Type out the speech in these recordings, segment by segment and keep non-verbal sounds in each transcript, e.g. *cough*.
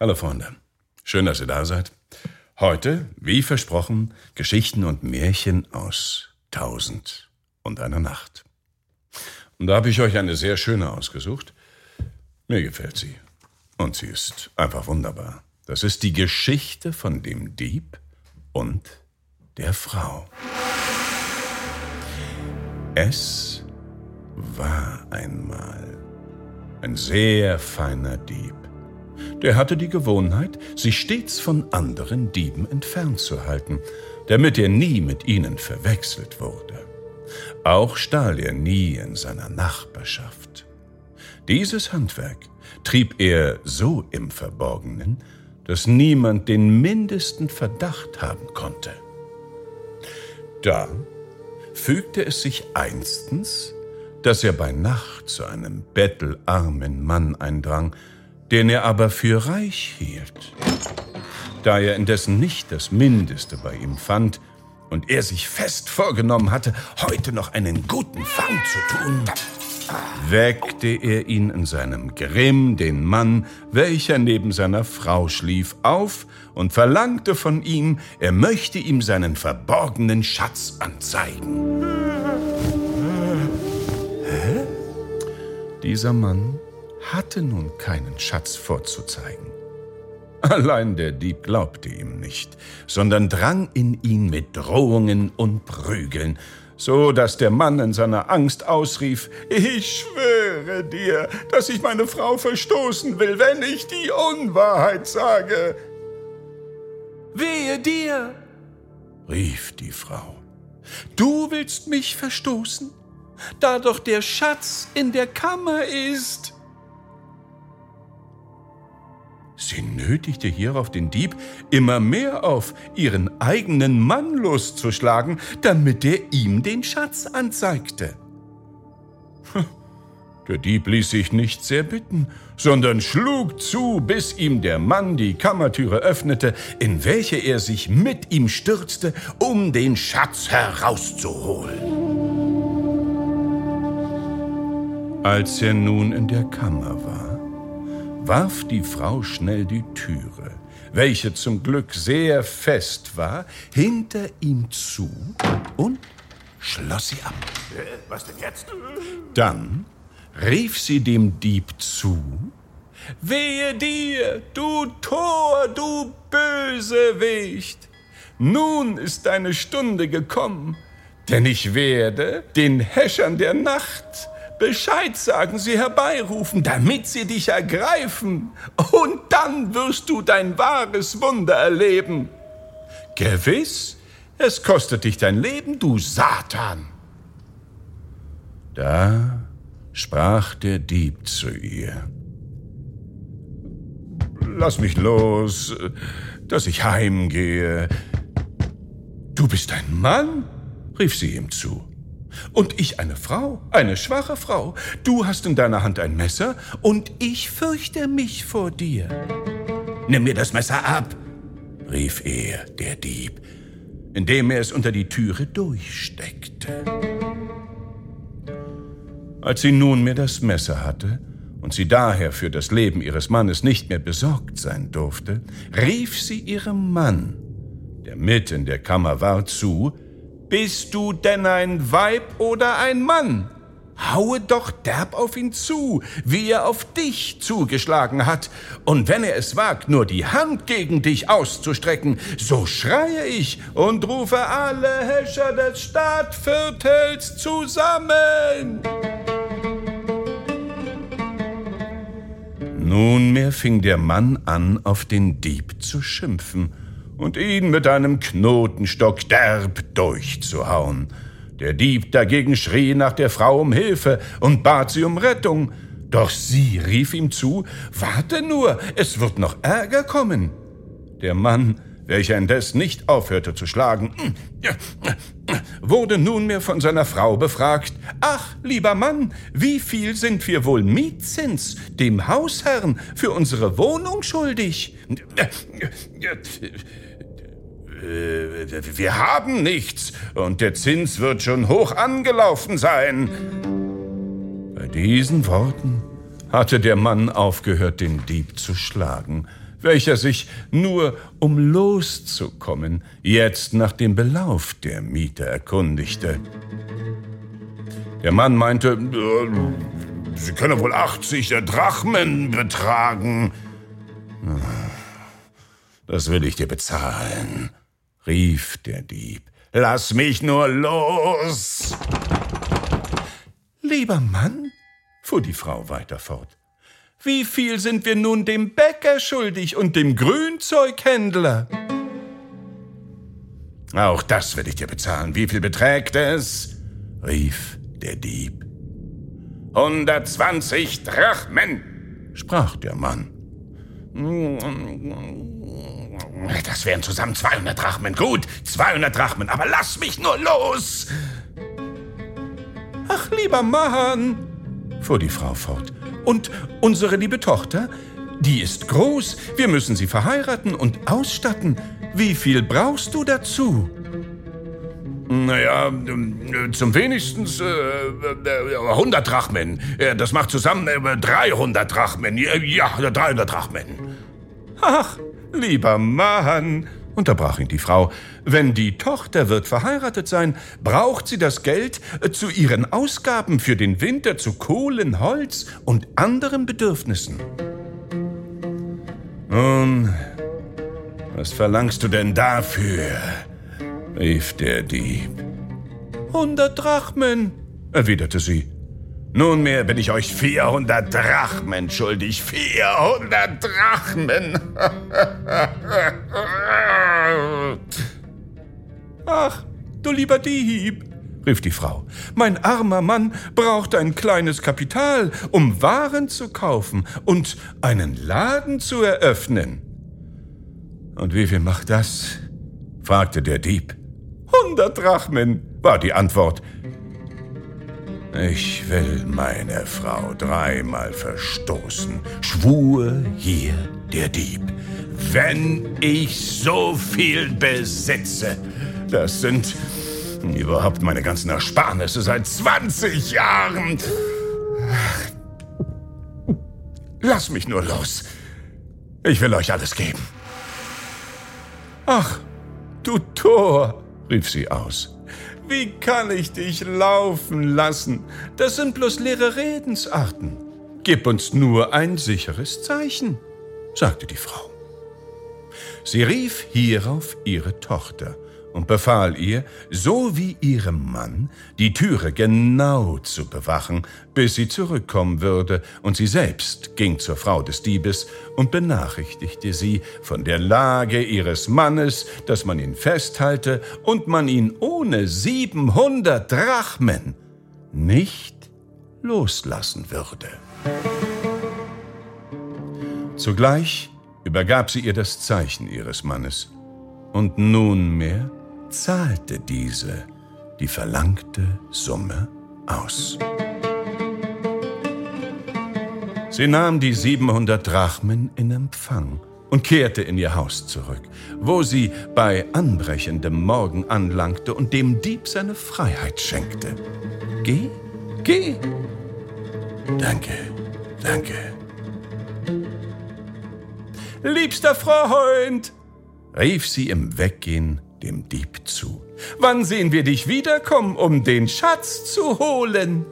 Hallo Freunde, schön, dass ihr da seid. Heute, wie versprochen, Geschichten und Märchen aus Tausend und einer Nacht. Und da habe ich euch eine sehr schöne ausgesucht. Mir gefällt sie. Und sie ist einfach wunderbar. Das ist die Geschichte von dem Dieb und der Frau. Es war einmal ein sehr feiner Dieb. Der hatte die Gewohnheit, sich stets von anderen Dieben entfernt zu halten, damit er nie mit ihnen verwechselt wurde. Auch stahl er nie in seiner Nachbarschaft. Dieses Handwerk trieb er so im Verborgenen, dass niemand den mindesten Verdacht haben konnte. Da fügte es sich einstens, dass er bei Nacht zu einem bettelarmen Mann eindrang, den er aber für reich hielt. Da er indessen nicht das Mindeste bei ihm fand und er sich fest vorgenommen hatte, heute noch einen guten Fang zu tun, weckte er ihn in seinem Grimm, den Mann, welcher neben seiner Frau schlief, auf und verlangte von ihm, er möchte ihm seinen verborgenen Schatz anzeigen. Dieser Mann hatte nun keinen Schatz vorzuzeigen. Allein der Dieb glaubte ihm nicht, sondern drang in ihn mit Drohungen und Prügeln, so dass der Mann in seiner Angst ausrief, ich schwöre dir, dass ich meine Frau verstoßen will, wenn ich die Unwahrheit sage. Wehe dir, rief die Frau, du willst mich verstoßen, da doch der Schatz in der Kammer ist. Sie nötigte hierauf den Dieb immer mehr auf, ihren eigenen Mann loszuschlagen, damit er ihm den Schatz anzeigte. Der Dieb ließ sich nicht sehr bitten, sondern schlug zu, bis ihm der Mann die Kammertüre öffnete, in welche er sich mit ihm stürzte, um den Schatz herauszuholen. Als er nun in der Kammer war, warf die Frau schnell die Türe, welche zum Glück sehr fest war, hinter ihm zu und schloss sie ab. Was denn jetzt? Dann rief sie dem Dieb zu, Wehe dir, du Tor, du Bösewicht! Nun ist deine Stunde gekommen, denn ich werde den Häschern der Nacht Bescheid sagen, sie herbeirufen, damit sie dich ergreifen. Und dann wirst du dein wahres Wunder erleben. Gewiss, es kostet dich dein Leben, du Satan. Da sprach der Dieb zu ihr. Lass mich los, dass ich heimgehe. Du bist ein Mann? rief sie ihm zu. Und ich eine Frau, eine schwache Frau. Du hast in deiner Hand ein Messer und ich fürchte mich vor dir. Nimm mir das Messer ab, rief er, der Dieb, indem er es unter die Türe durchsteckte. Als sie nunmehr das Messer hatte und sie daher für das Leben ihres Mannes nicht mehr besorgt sein durfte, rief sie ihrem Mann, der mit in der Kammer war, zu, bist du denn ein Weib oder ein Mann? Haue doch derb auf ihn zu, wie er auf dich zugeschlagen hat. Und wenn er es wagt, nur die Hand gegen dich auszustrecken, so schreie ich und rufe alle Häscher des Stadtviertels zusammen. Nunmehr fing der Mann an, auf den Dieb zu schimpfen und ihn mit einem Knotenstock derb durchzuhauen. Der Dieb dagegen schrie nach der Frau um Hilfe und bat sie um Rettung. Doch sie rief ihm zu, Warte nur, es wird noch Ärger kommen. Der Mann, welcher indes nicht aufhörte zu schlagen, *clears throat* wurde nunmehr von seiner Frau befragt, Ach, lieber Mann, wie viel sind wir wohl Mietzins dem Hausherrn für unsere Wohnung schuldig? Äh, wir haben nichts und der Zins wird schon hoch angelaufen sein. Bei diesen Worten hatte der Mann aufgehört, den Dieb zu schlagen, welcher sich nur, um loszukommen, jetzt nach dem Belauf der Miete erkundigte. Der Mann meinte, äh, Sie können wohl 80 Drachmen betragen. Das will ich dir bezahlen, rief der Dieb. Lass mich nur los! Lieber Mann, fuhr die Frau weiter fort, wie viel sind wir nun dem Bäcker schuldig und dem Grünzeughändler? Auch das will ich dir bezahlen. Wie viel beträgt es? rief der Dieb. 120 Drachmen, sprach der Mann. Das wären zusammen 200 Drachmen. Gut, 200 Drachmen, aber lass mich nur los! Ach, lieber Mann, fuhr die Frau fort, und unsere liebe Tochter, die ist groß, wir müssen sie verheiraten und ausstatten. Wie viel brauchst du dazu? Naja, zum wenigstens äh, 100 äh, Drachmen. Das macht zusammen äh, 300 Drachmen. Ja, 300 Drachmen. Ach, lieber Mann, unterbrach ihn die Frau, wenn die Tochter wird verheiratet sein, braucht sie das Geld äh, zu ihren Ausgaben für den Winter zu Kohlen, Holz und anderen Bedürfnissen. Nun, was verlangst du denn dafür? rief der Dieb. Hundert Drachmen, erwiderte sie. Nunmehr bin ich euch vierhundert Drachmen schuldig. Vierhundert Drachmen! *laughs* Ach, du lieber Dieb, rief die Frau, mein armer Mann braucht ein kleines Kapital, um Waren zu kaufen und einen Laden zu eröffnen. Und wie viel macht das? fragte der Dieb. Hundert Drachmen, war die Antwort. Ich will meine Frau dreimal verstoßen, schwur hier der Dieb. Wenn ich so viel besitze, das sind überhaupt meine ganzen Ersparnisse seit 20 Jahren. Lass mich nur los. Ich will euch alles geben. Ach, du Tor, rief sie aus. Wie kann ich dich laufen lassen? Das sind bloß leere Redensarten. Gib uns nur ein sicheres Zeichen, sagte die Frau. Sie rief hierauf ihre Tochter und befahl ihr, so wie ihrem Mann, die Türe genau zu bewachen, bis sie zurückkommen würde, und sie selbst ging zur Frau des Diebes und benachrichtigte sie von der Lage ihres Mannes, dass man ihn festhalte und man ihn ohne siebenhundert Drachmen nicht loslassen würde. Zugleich übergab sie ihr das Zeichen ihres Mannes, und nunmehr zahlte diese die verlangte Summe aus. Sie nahm die 700 Drachmen in Empfang und kehrte in ihr Haus zurück, wo sie bei anbrechendem Morgen anlangte und dem Dieb seine Freiheit schenkte. Geh, geh. Danke, danke. Liebster Freund, rief sie im Weggehen dem Dieb zu. Wann sehen wir dich wiederkommen, um den Schatz zu holen?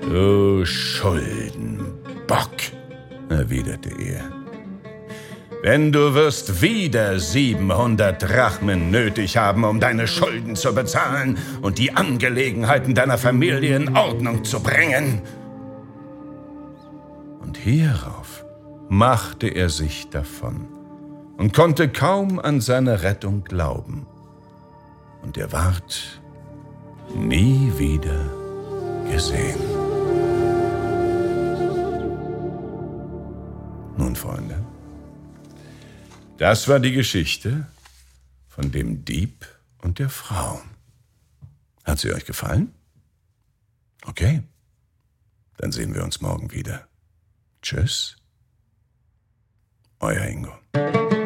Du Schuldenbock, erwiderte er. Wenn du wirst wieder 700 Drachmen nötig haben, um deine Schulden zu bezahlen und die Angelegenheiten deiner Familie in Ordnung zu bringen. Und hierauf machte er sich davon und konnte kaum an seine Rettung glauben. Und er ward nie wieder gesehen. Nun, Freunde, das war die Geschichte von dem Dieb und der Frau. Hat sie euch gefallen? Okay, dann sehen wir uns morgen wieder. Tschüss, og jeg Ingo.